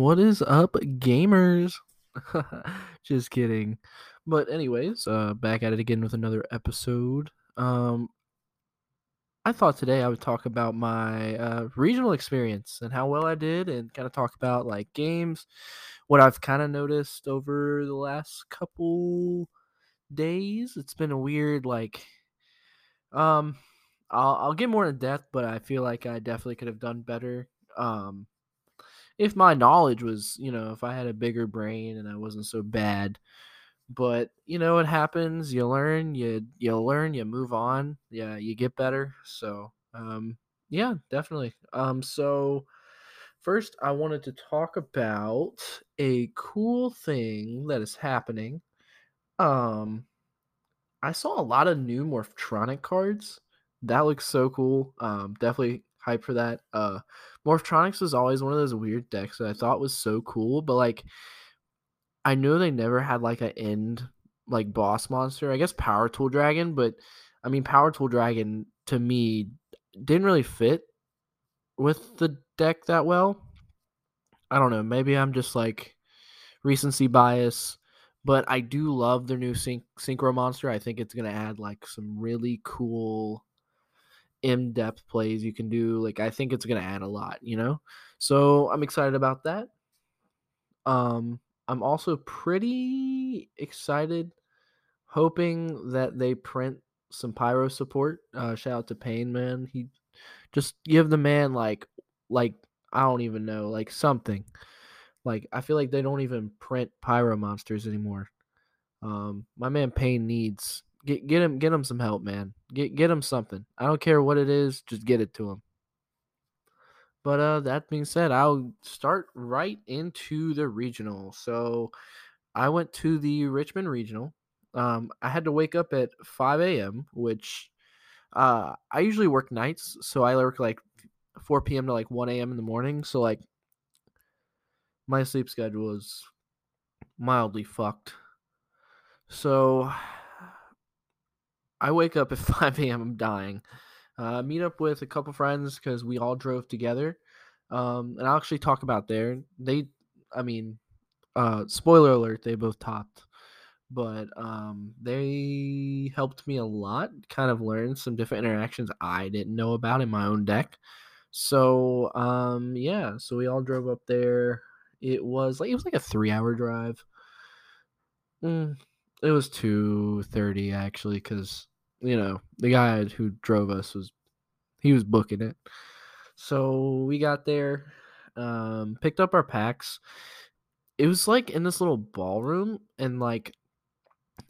What is up, gamers? Just kidding. But anyways, uh back at it again with another episode. Um I thought today I would talk about my uh, regional experience and how well I did and kind of talk about like games, what I've kind of noticed over the last couple days. It's been a weird like um I'll I'll get more in depth, but I feel like I definitely could have done better. Um if my knowledge was, you know, if I had a bigger brain and I wasn't so bad. But you know, it happens. You learn. You you learn. You move on. Yeah, you get better. So, um, yeah, definitely. Um, so first, I wanted to talk about a cool thing that is happening. Um, I saw a lot of new Morphtronic cards. That looks so cool. Um, definitely hype for that. Uh, Morphtronics was always one of those weird decks that I thought was so cool, but like I know they never had like an end like boss monster. I guess Power Tool Dragon, but I mean Power Tool Dragon to me didn't really fit with the deck that well. I don't know. Maybe I'm just like recency bias, but I do love their new syn- synchro monster. I think it's gonna add like some really cool in-depth plays you can do. Like I think it's gonna add a lot, you know. So I'm excited about that. Um, I'm also pretty excited, hoping that they print some pyro support. Uh, shout out to Pain Man. He just give the man like like I don't even know like something. Like I feel like they don't even print pyro monsters anymore. Um, my man Pain needs get get him get him some help, man. Get get him something. I don't care what it is, just get it to him. But uh, that being said, I'll start right into the regional. So I went to the Richmond Regional. Um, I had to wake up at 5 a.m., which uh, I usually work nights, so I work like 4 p.m. to like 1 a.m. in the morning. So like my sleep schedule is mildly fucked. So I wake up at 5 a.m. I'm dying. Uh, meet up with a couple friends because we all drove together. Um, and I'll actually talk about there. They, I mean, uh, spoiler alert, they both topped, but um, they helped me a lot. Kind of learn some different interactions I didn't know about in my own deck. So um, yeah, so we all drove up there. It was like it was like a three hour drive. Mm, it was two thirty actually, because you know the guy who drove us was he was booking it. So we got there, um, picked up our packs. It was like in this little ballroom, and like,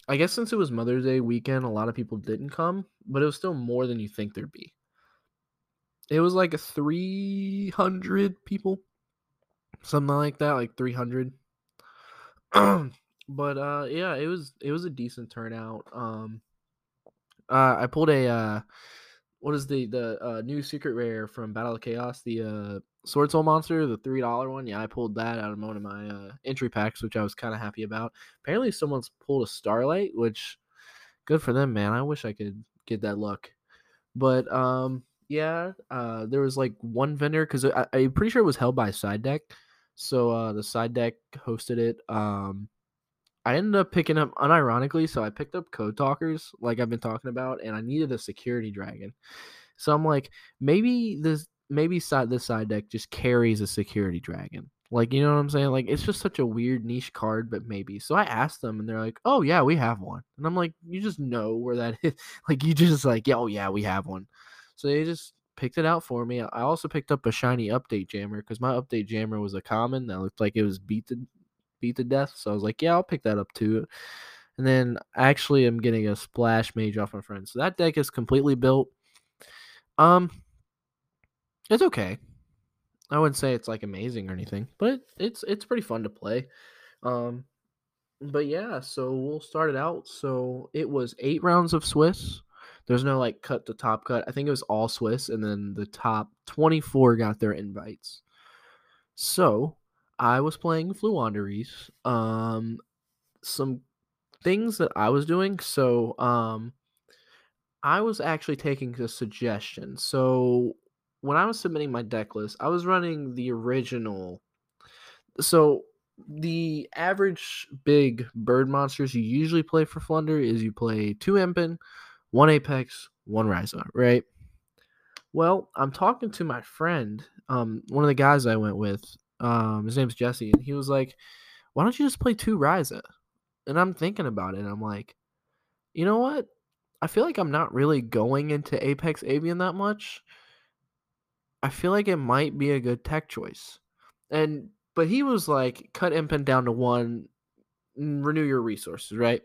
I guess since it was Mother's Day weekend, a lot of people didn't come, but it was still more than you think there'd be. It was like a 300 people, something like that, like 300. but uh, yeah, it was it was a decent turnout. Um, uh, I pulled a uh, what is the the uh, new secret rare from Battle of Chaos? The uh, Sword Soul monster, the three dollar one. Yeah, I pulled that out of one of my uh, entry packs, which I was kind of happy about. Apparently, someone's pulled a Starlight, which good for them, man. I wish I could get that luck. But um, yeah, uh, there was like one vendor because I'm pretty sure it was held by Side Deck. So uh, the Side Deck hosted it. Um, I ended up picking up unironically, so I picked up Code Talkers, like I've been talking about, and I needed a security dragon. So I'm like, maybe this maybe side this side deck just carries a security dragon. Like, you know what I'm saying? Like it's just such a weird niche card, but maybe. So I asked them and they're like, Oh yeah, we have one. And I'm like, you just know where that is. like you just like, yeah, oh yeah, we have one. So they just picked it out for me. I also picked up a shiny update jammer because my update jammer was a common that looked like it was beat to beat to death. So I was like, yeah, I'll pick that up too. And then actually I'm getting a splash mage off my friend. So that deck is completely built. Um it's okay. I wouldn't say it's like amazing or anything, but it's it's pretty fun to play. Um but yeah, so we'll start it out. So it was eight rounds of Swiss. There's no like cut to top cut. I think it was all Swiss, and then the top 24 got their invites. So I was playing Floowandereeze. Um, some things that I was doing. So, um, I was actually taking a suggestion. So, when I was submitting my deck list, I was running the original, So the average big bird monsters you usually play for Flunder is you play two Empen, one Apex, one Raiza, right? Well, I'm talking to my friend, um, one of the guys I went with. Um, his name's Jesse, and he was like, "Why don't you just play two Raiza?" And I'm thinking about it, and I'm like, you know what? I feel like I'm not really going into Apex Avian that much. I feel like it might be a good tech choice. And but he was like, cut Empen down to one, renew your resources, right?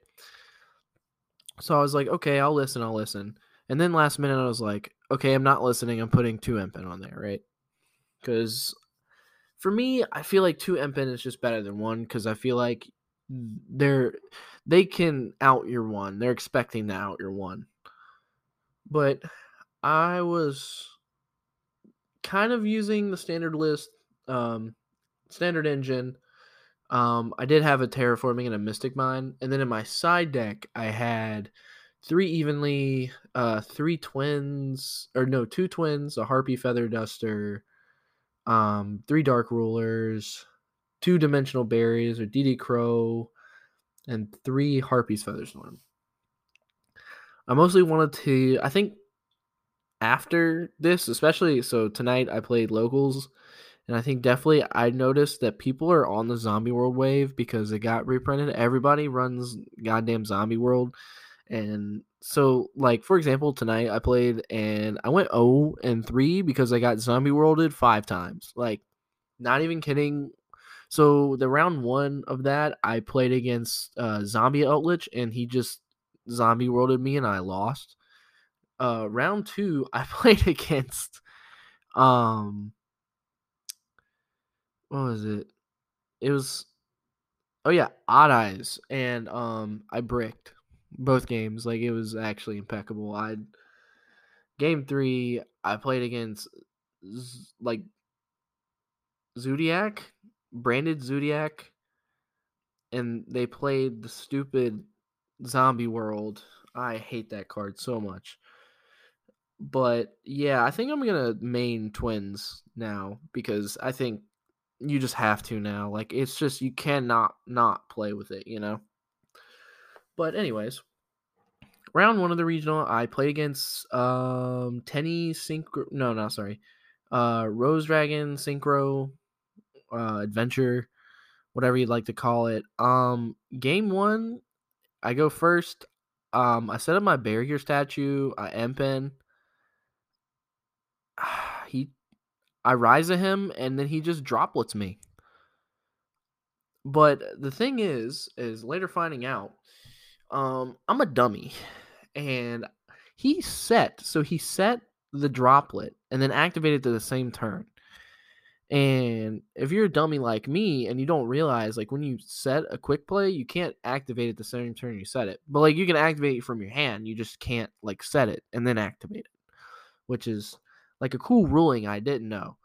So I was like, okay, I'll listen, I'll listen. And then last minute I was like, okay, I'm not listening. I'm putting two Empen on there, right? Because for me, I feel like two Empen is just better than one because I feel like they're they can out your one. They're expecting to out your one. But I was kind of using the standard list, um, standard engine. Um, I did have a terraforming and a mystic mine, and then in my side deck, I had three evenly, uh, three twins, or no, two twins, a harpy feather duster, um, three dark rulers, two dimensional barriers or DD Crow, and three Harpy's Feather Storm. I mostly wanted to, I think after this, especially so tonight I played locals, and I think definitely I noticed that people are on the Zombie World wave because it got reprinted. Everybody runs goddamn Zombie World. And so, like, for example, tonight I played and I went 0 and 3 because I got Zombie Worlded five times. Like, not even kidding. So the round one of that, I played against uh, Zombie Outlich, and he just zombie worlded me, and I lost. Uh, round two, I played against um, what was it? It was oh yeah, Odd Eyes, and um, I bricked both games. Like it was actually impeccable. I game three, I played against like Zodiac branded Zodiac, and they played the stupid Zombie World. I hate that card so much. But yeah, I think I'm gonna main twins now because I think you just have to now. Like it's just you cannot not play with it, you know. But anyways, round one of the regional, I played against um Tenny Synchro. No, no, sorry, uh Rose Dragon Synchro uh, adventure, whatever you'd like to call it. Um, game one, I go first. Um, I set up my barrier statue, uh, Empen. He, I rise at him, and then he just droplets me. But the thing is, is later finding out, um, I'm a dummy, and he set so he set the droplet and then activated to the same turn. And if you're a dummy like me and you don't realize, like when you set a quick play, you can't activate it the same turn you set it. But like you can activate it from your hand, you just can't like set it and then activate it, which is like a cool ruling I didn't know.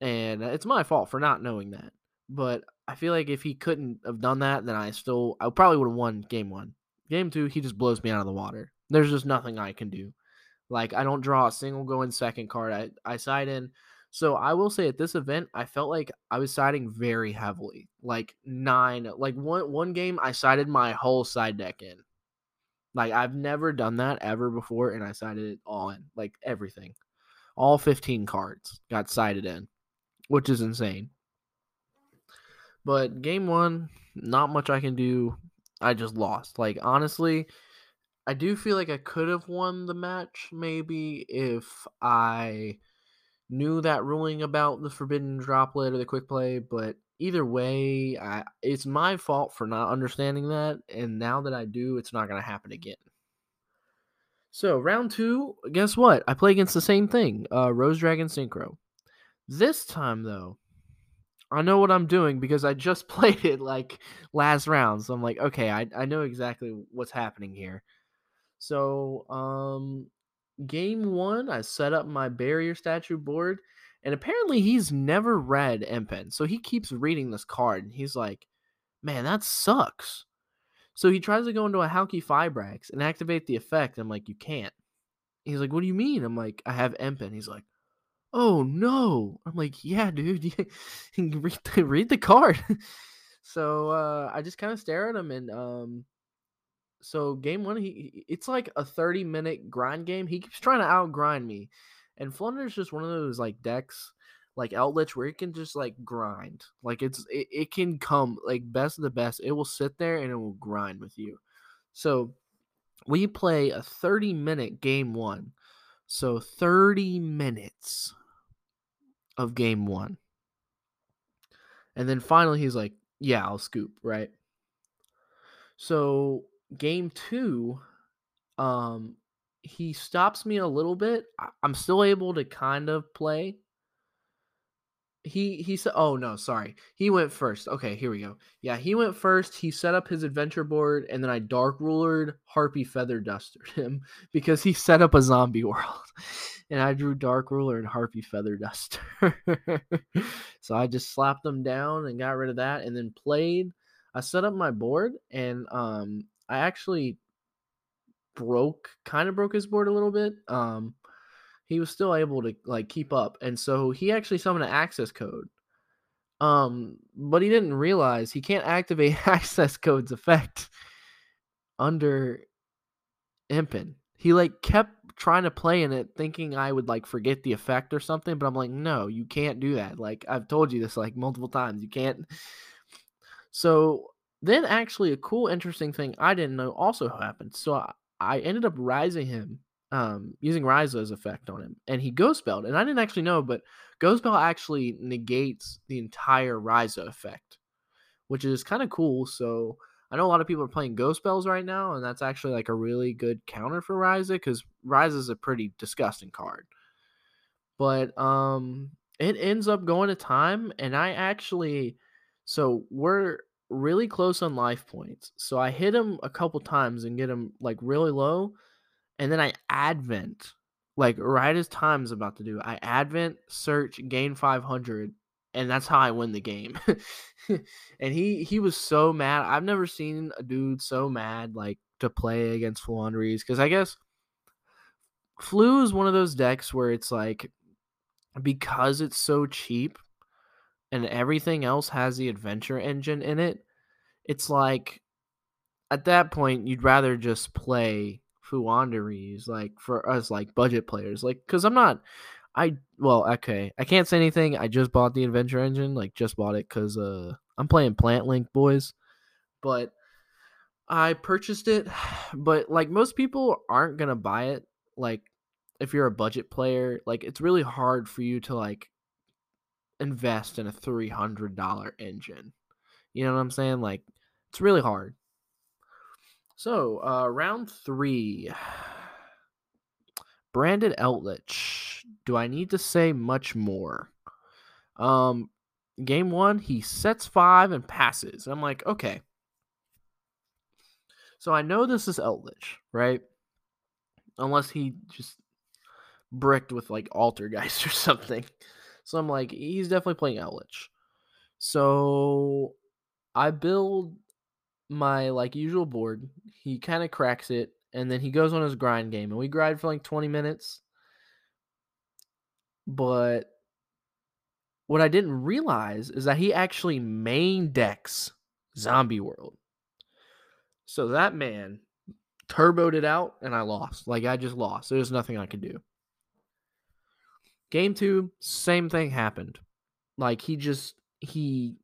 And it's my fault for not knowing that. But I feel like if he couldn't have done that, then I still, I probably would have won game one. Game two, he just blows me out of the water. There's just nothing I can do. Like I don't draw a single going second card. I, I side in so I will say at this event, I felt like I was siding very heavily. Like nine, like one one game, I sided my whole side deck in. Like I've never done that ever before, and I sided it all in, like everything. All 15 cards got sided in, which is insane. But game one, not much I can do. I just lost. Like honestly, I do feel like I could have won the match maybe if I knew that ruling about the forbidden droplet or the quick play, but either way, I, it's my fault for not understanding that. And now that I do, it's not going to happen again. So, round two, guess what? I play against the same thing uh, Rose Dragon Synchro. This time, though, I know what I'm doing because I just played it like last round. So I'm like, okay, I, I know exactly what's happening here. So, um, game one, I set up my barrier statue board, and apparently he's never read Empen. So he keeps reading this card, and he's like, man, that sucks. So he tries to go into a Halqifibrax and activate the effect. I'm like, you can't. He's like, what do you mean? I'm like, I have Empen. He's like, oh no. I'm like, yeah, dude, read the, read the card. so uh, I just kind of stare at him and um, so game one, he it's like a 30 minute grind game. He keeps trying to out grind me. And Flunder is just one of those like decks like Eldritch where it can just like grind. Like it's it, it can come like best of the best. It will sit there and it will grind with you. So we play a 30 minute game one. So 30 minutes of game one. And then finally he's like, Yeah, I'll scoop, right? So game two, um, he stops me a little bit. I'm still able to kind of play he he said oh no sorry he went first okay here we go yeah he went first he set up his adventure board and then i dark rulered harpy feather dustered him because he set up a zombie world and i drew dark ruler and harpy feather duster. So i just slapped them down and got rid of that and then played i set up my board and um i actually broke kind of broke his board a little bit um he was still able to like keep up. And so he actually summoned an access code. Um, but he didn't realize he can't activate access code's effect under Empen. He like kept trying to play in it thinking I would like forget the effect or something, but I'm like, no, you can't do that. Like I've told you this like multiple times. You can't. So then actually a cool interesting thing I didn't know also happened. So I, I ended up rising him um, using Raiza's effect on him, and he ghost. And I didn't actually know, but ghost actually negates the entire Raiza effect, which is kind of cool. So I know a lot of people are playing ghost spells right now, and that's actually like a really good counter for Raiza because Ryza is a pretty disgusting card. But um, it ends up going to time, and I actually, so we're really close on life points. So I hit him a couple times and get him like really low and then I advent, like right as time's about to do, I advent, search, gain 500, and that's how I win the game. and he he was so mad. I've never seen a dude so mad like to play against Floowandereeze because I guess Flu is one of those decks where it's like because it's so cheap and everything else has the adventure engine in it, it's like at that point you'd rather just play Floowandereeze, like for us, like budget players, like because I'm not. I well, okay, I can't say anything. I just bought the Adventure Engine, like just bought it because uh I'm playing Plant Link, boys. But I purchased it, but like most people aren't gonna buy it. Like if you're a budget player, like it's really hard for you to like invest in a three hundred dollar engine. You know what I'm saying? Like it's really hard. So, uh, round three. Brandon Eldritch. Do I need to say much more? Um, game one, he sets five and passes. I'm like, okay. So I know this is Eldritch, right? Unless he just bricked with like Altergeist or something. So I'm like, he's definitely playing Eldritch. So I build my like usual board. He kind of cracks it, and then he goes on his grind game, and we grind for like 20 minutes. But what I didn't realize is that he actually main decks Zombie World. So that man turboed it out, and I lost. Like I just lost. There's nothing I could do. Game two, same thing happened. Like he just he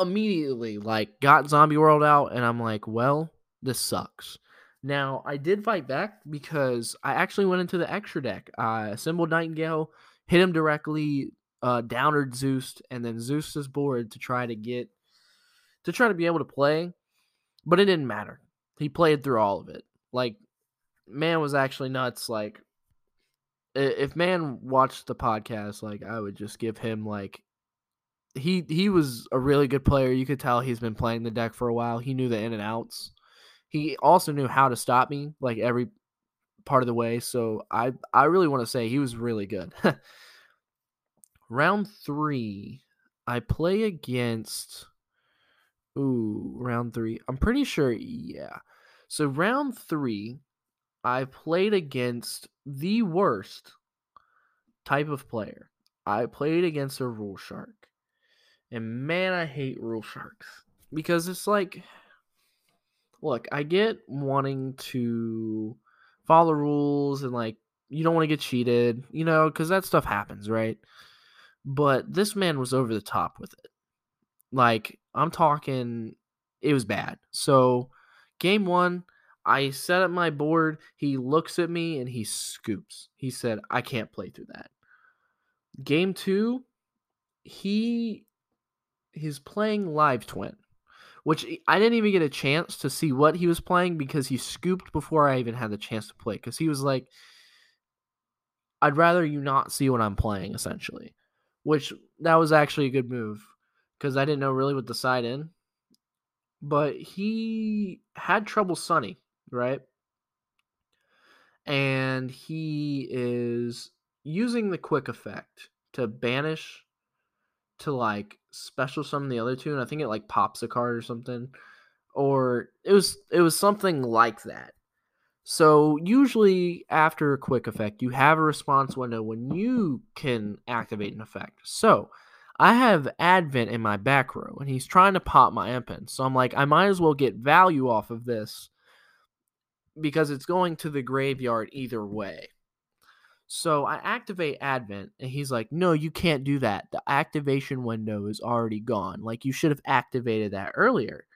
immediately like got Zombie World out, and I'm like, well, this sucks. Now I did fight back because I actually went into the extra deck. I assembled Nightingale, hit him directly, uh, downered Zeus, and then Zeus's board to try to get to try to be able to play, but it didn't matter. He played through all of it. Like man was actually nuts. Like if man watched the podcast, like I would just give him like he he was a really good player. You could tell he's been playing the deck for a while. He knew the in and outs. He also knew how to stop me like every part of the way. So I I really want to say he was really good. round three, I play against. Ooh, round three. I'm pretty sure. Yeah. So round three, I played against the worst type of player. I played against a rule shark. And man, I hate rule sharks because it's like look, I get wanting to follow rules and like you don't want to get cheated, you know, cuz that stuff happens, right? But this man was over the top with it. Like, I'm talking it was bad. So, game 1, I set up my board, he looks at me and he scoops. He said, "I can't play through that." Game 2, he he's playing live twin which I didn't even get a chance to see what he was playing because he scooped before I even had the chance to play. Because he was like, I'd rather you not see what I'm playing, essentially. Which that was actually a good move because I didn't know really what the side in. But he had trouble Sunny, right? And he is using the quick effect to banish to like special summon the other two, and I think it like pops a card or something, or it was it was something like that. So usually after a quick effect, you have a response window when you can activate an effect. So I have Advent in my back row, and he's trying to pop my Empen. So I'm like, I might as well get value off of this because it's going to the graveyard either way. So I activate Advent, and he's like, No, you can't do that. The activation window is already gone. Like, you should have activated that earlier.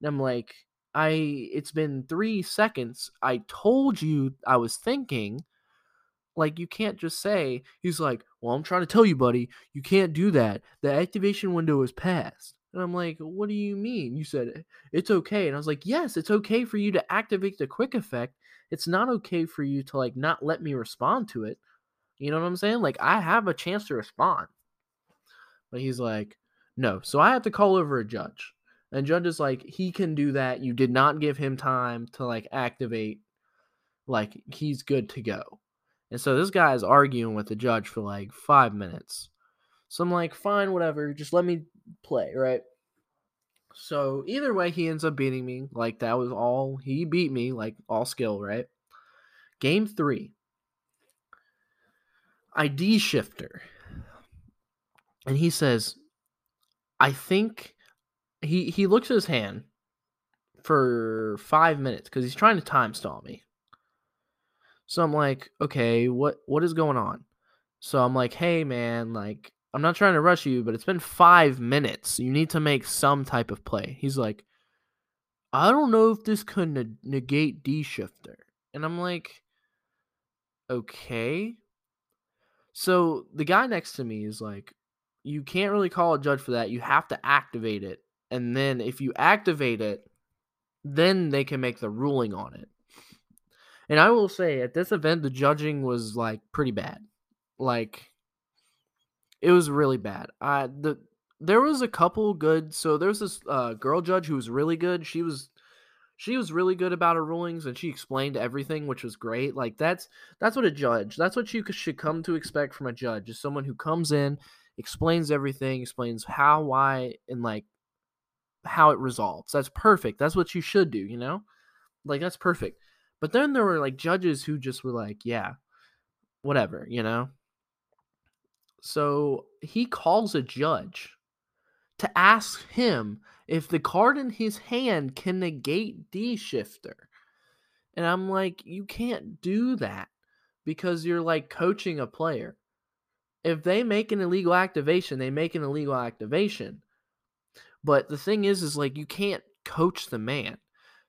And I'm like, I it's been three seconds. I told you I was thinking. Like you can't just say he's like, Well, I'm trying to tell you, buddy, you can't do that. The activation window is passed. And I'm like, What do you mean? You said it's okay. And I was like, Yes, it's okay for you to activate the quick effect it's not okay for you to like not let me respond to it. You know what I'm saying? Like I have a chance to respond. But he's like, no. So I have to call over a judge. And judge is like, he can do that. You did not give him time to like activate. Like he's good to go. And so this guy is arguing with the judge for like five minutes. So I'm like, fine, whatever. Just let me play, right? So either way, he ends up beating me. Like that was all he beat me, like all skill, right? Game three. ID shifter. And he says, I think he he looks at his hand for five minutes because he's trying to time stall me. So I'm like, okay, what what is going on? So I'm like, hey man, like I'm not trying to rush you, but it's been five minutes. You need to make some type of play. He's like, I don't know if this could ne- negate D shifter. And I'm like, okay. So the guy next to me is like, you can't really call a judge for that. You have to activate it. And then if you activate it, then they can make the ruling on it. And I will say at this event, the judging was like pretty bad. Like, it was really bad. I the there was a couple good. So there was this uh, girl judge who was really good. She was she was really good about her rulings and she explained everything, which was great. Like that's that's what a judge. That's what you should come to expect from a judge. Is someone who comes in, explains everything, explains how, why, and like how it resolves. That's perfect. That's what you should do. You know, like that's perfect. But then there were like judges who just were like, yeah, whatever. You know, so he calls a judge to ask him if the card in his hand can negate D shifter. And I'm like, you can't do that because you're like coaching a player. If they make an illegal activation, they make an illegal activation. But the thing is, is like you can't coach the man.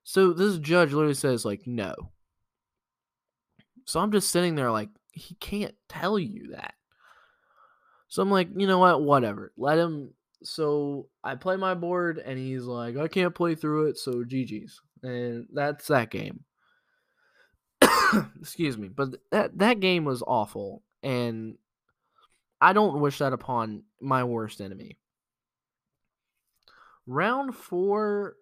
So this judge literally says, like, no. So I'm just sitting there like, he can't tell you that. So I'm like, you know what? Whatever. Let him. So I play my board, and he's like, I can't play through it, so GG's. And that's that game. Excuse me. But that, that game was awful. And I don't wish that upon my worst enemy. Round four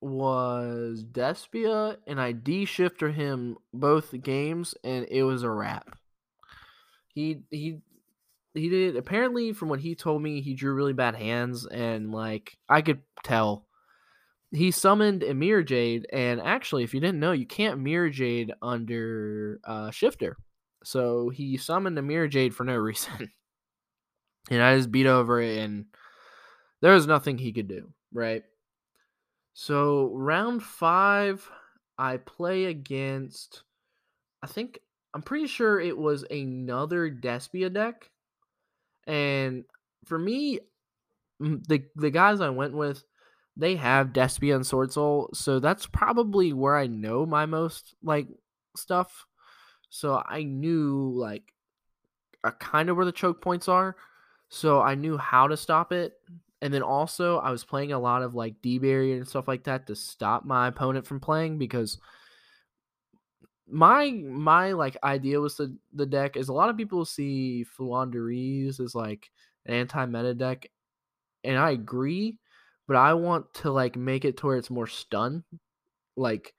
was Despia, and I D shifter him both games, and it was a wrap. He he he did apparently from what he told me he drew really bad hands and like i could tell he summoned a mirror jade and actually if you didn't know you can't mirror jade under uh, shifter So he summoned a Mirror Jade for no reason. and I just beat over it, and there was nothing he could do, right? So round five, I play against, I think, I'm pretty sure it was another Despia deck. And for me, the the guys I went with, they have Despia and Sword Soul, so that's probably where I know my most like stuff. So I knew like uh, kind of where the choke points are, so I knew how to stop it. And then also I was playing a lot of like D barrier and stuff like that to stop my opponent from playing because my my like idea was the the deck is a lot of people see Floowandereeze as like an anti meta deck, and I agree, but I want to like make it to where it's more stun, like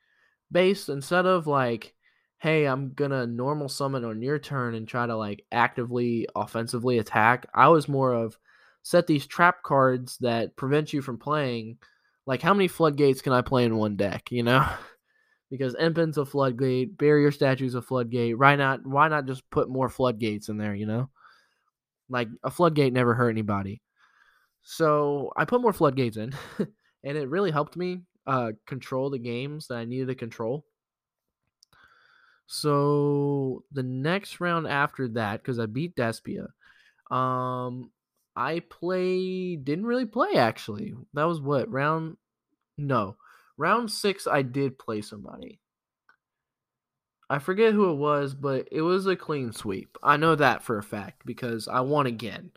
based instead of like, hey, I'm gonna normal summon on your turn and try to like actively offensively attack. I was more of set these trap cards that prevent you from playing. Like, how many floodgates can I play in one deck? You know. Because Empen's a floodgate, barrier statue's a floodgate. Why not? Why not just put more floodgates in there? You know, like a floodgate never hurt anybody. So I put more floodgates in, and it really helped me uh, control the games that I needed to control. So the next round after that, because I beat Despia, um, I play didn't really play actually. That was what round? No, Round six, I did play somebody. I forget who it was, but it was a clean sweep. I know that for a fact because I won again.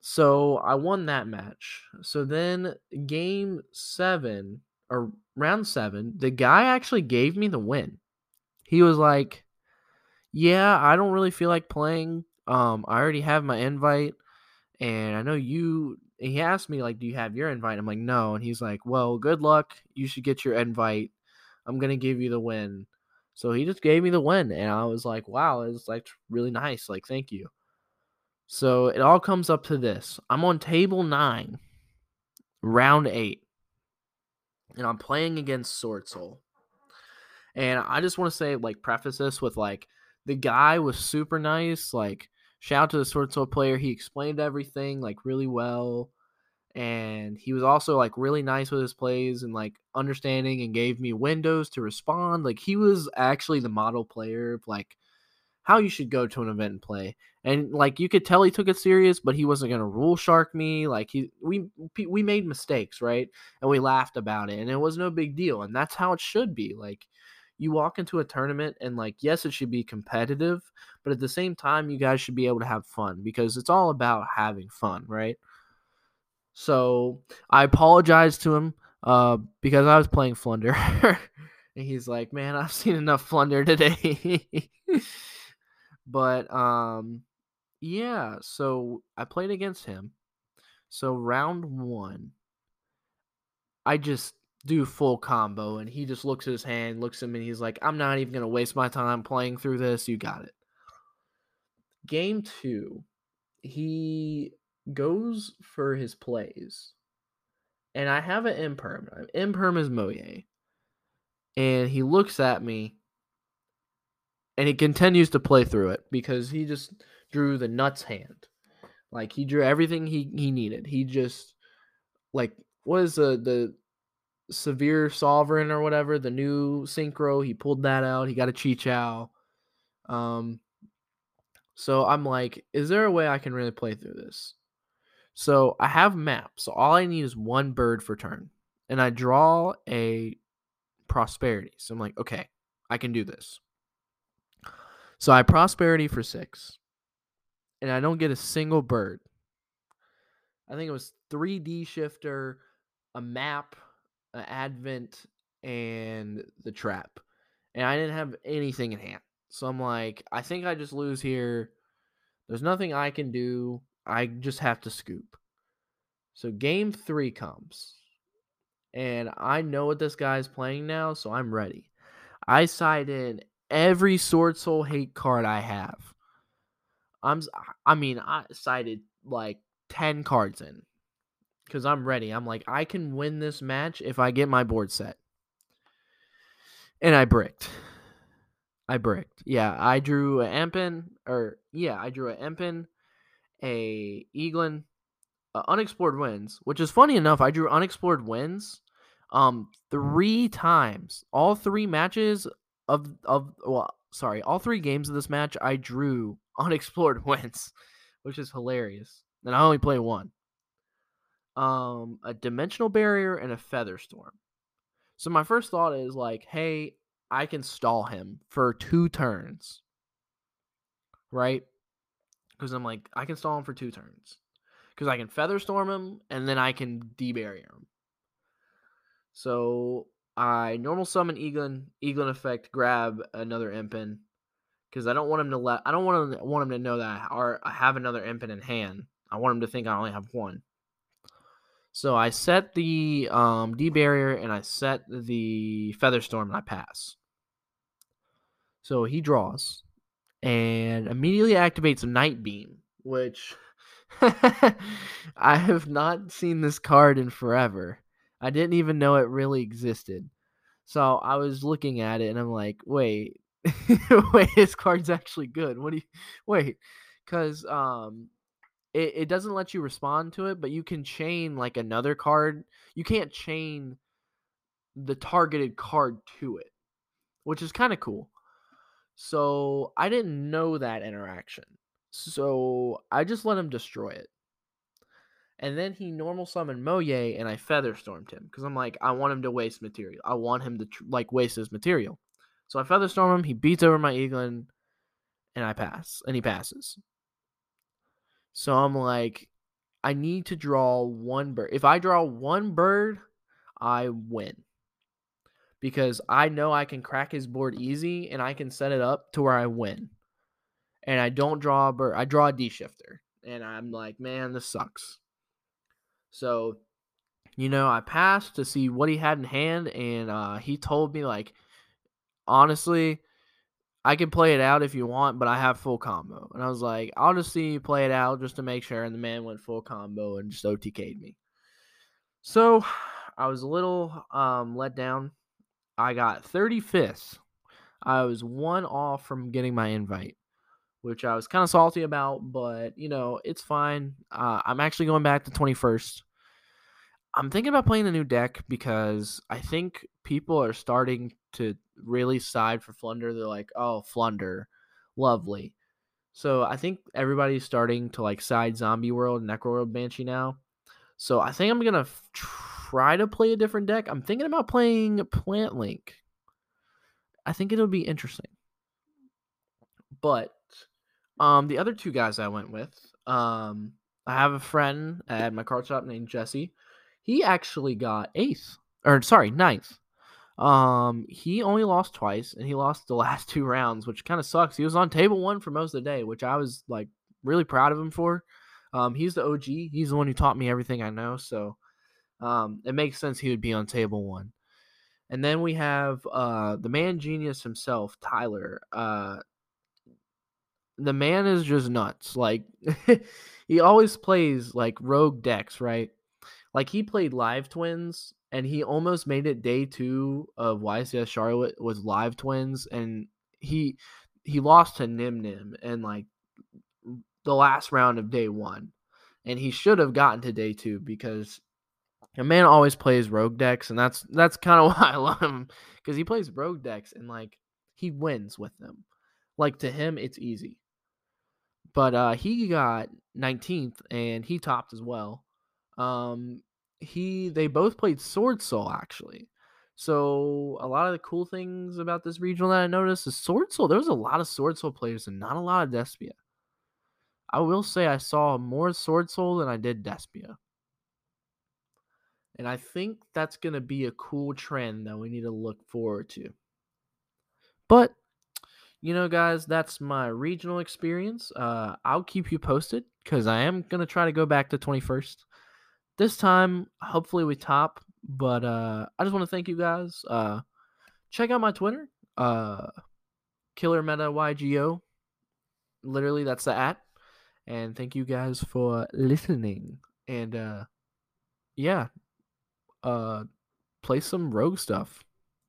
So I won that match. So then game seven or round seven, the guy actually gave me the win. He was like, Yeah, I don't really feel like playing. Um, I already have my invite, and I know you he asked me like, "Do you have your invite?" I'm like, "No," and he's like, "Well, good luck. You should get your invite. I'm gonna give you the win." So he just gave me the win, and I was like, "Wow, it's like really nice. Like, thank you." So it all comes up to this: I'm on table nine, round eight, and I'm playing against Sword Soul. And I just want to say, like, preface this with like, the guy was super nice. Like, shout out to the Sword Soul player. He explained everything like really well. And he was also like really nice with his plays and like understanding and gave me windows to respond. Like he was actually the model player of like how you should go to an event and play. And like you could tell he took it serious, but he wasn't gonna rule shark me. Like he we we made mistakes, right? And we laughed about it, and it was no big deal. And that's how it should be. Like you walk into a tournament and like yes it should be competitive but at the same time you guys should be able to have fun because it's all about having fun right? So i apologized to him uh, because i was playing flunder and he's like man i've seen enough flunder today. But um yeah so i played against him. So round one i just do full combo and he just looks at his hand, looks at me, and he's like, I'm not even gonna waste my time playing through this. You got it. Game two, he goes for his plays. And I have an imperm. Imperm is Moye. And he looks at me and he continues to play through it because he just drew the nuts hand. Like he drew everything he, he needed. He just like what is the the Severe Sovereign or whatever, the new synchro. He pulled that out. He got a Chixiao. Um, so I'm like, is there a way I can really play through this? So I have maps. So all I need is one bird for turn. And I draw a prosperity. So I'm like, okay, I can do this. So I prosperity for six. And I don't get a single bird. I think it was 3D shifter, a map, Advent and the Trap, and I didn't have anything in hand. So I'm like, I think I just lose here. There's nothing I can do. I just have to scoop. So game three comes, and I know what this guy's playing now, so I'm ready. I side in every Sword Soul hate card I have. I'm, I mean, I sided like ten cards in because I'm ready. I'm like, I can win this match if I get my board set. And I bricked. I bricked. Yeah, I drew an Empen, or yeah, I drew an Empen, a Eglen, uh, unexplored winds, which is funny enough. I drew unexplored winds, um, three times. All three matches of of well, sorry, all three games of this match, I drew unexplored winds, which is hilarious. And I only play one. Um, a dimensional barrier and a feather storm. So my first thought is like, hey, I can stall him for two turns. Right? Because I'm like, I can stall him for two turns. Because I can feather storm him and then I can debarrier him. So I normal summon Eglen, Eglen effect, grab another Empen Because I don't want him to let I don't want him want him to know that I, I have another Empen in hand. I want him to think I only have one. So I set the um, D barrier and I set the Featherstorm and I pass. So he draws and immediately activates a Night Beam, which I have not seen this card in forever. I didn't even know it really existed. So I was looking at it and I'm like, wait, wait, this card's actually good. What do you wait? Because um it, it doesn't let you respond to it, but you can chain like another card. You can't chain the targeted card to it, which is kind of cool. So I didn't know that interaction. So I just let him destroy it. And then he normal summoned Moye and I feather stormed him because I'm like, I want him to waste material. I want him to tr- like waste his material. So I feather storm him. He beats over my Eglen and I pass. And he passes. So I'm like, I need to draw one bird. If I draw one bird, I win. Because I know I can crack his board easy and I can set it up to where I win. And I don't draw a bird. I draw a D shifter. And I'm like, man, this sucks. So, you know, I passed to see what he had in hand, and uh, he told me, like, honestly, I can play it out if you want, but I have full combo. And I was like, I'll just see you play it out just to make sure. And the man went full combo and just OTK'd me. So I was a little um, let down. I got 35th. I was one off from getting my invite, which I was kind of salty about, but you know, it's fine. Uh, I'm actually going back to 21st. I'm thinking about playing the new deck because I think people are starting to really side for Flunder. They're like, oh, Flunder, lovely. So I think everybody's starting to like side Zombie World, Necro World Banshee now. So I think I'm gonna f- try to play a different deck. I'm thinking about playing Plant Link. I think it'll be interesting. But um, the other two guys I went with, um, I have a friend at my card shop named Jesse. He actually got eighth, or sorry, ninth. Um, he only lost twice, and he lost the last two rounds, which kind of sucks. He was on table one for most of the day, which I was like really proud of him for. Um, he's the OG. He's the one who taught me everything I know, so um, it makes sense he would be on table one. And then we have uh, the man genius himself, Tyler. Uh, the man is just nuts. Like he always plays like rogue decks, right? Like he played live twins and he almost made it day two of YCS Charlotte was live twins, and he he lost to Nim Nim and like the last round of day one, and he should have gotten to day two because a man always plays rogue decks, and that's that's kind of why I love him because he plays rogue decks and like he wins with them. Like to him, it's easy. But uh, he got 19th and he topped as well. Um, he they both played Sword Soul actually. So a lot of the cool things about this regional that I noticed is Sword Soul. There was a lot of Sword Soul players and not a lot of Despia. I will say I saw more Sword Soul than I did Despia. And I think that's going to be a cool trend that we need to look forward to. But, you know, guys, that's my regional experience. Uh, I'll keep you posted because I am going to try to go back to 21st. This time, hopefully, we top. But uh, I just want to thank you guys. Uh, check out my Twitter, uh, Killer Meta YGO. Literally, that's the at. And thank you guys for listening. And uh, yeah, uh, play some rogue stuff.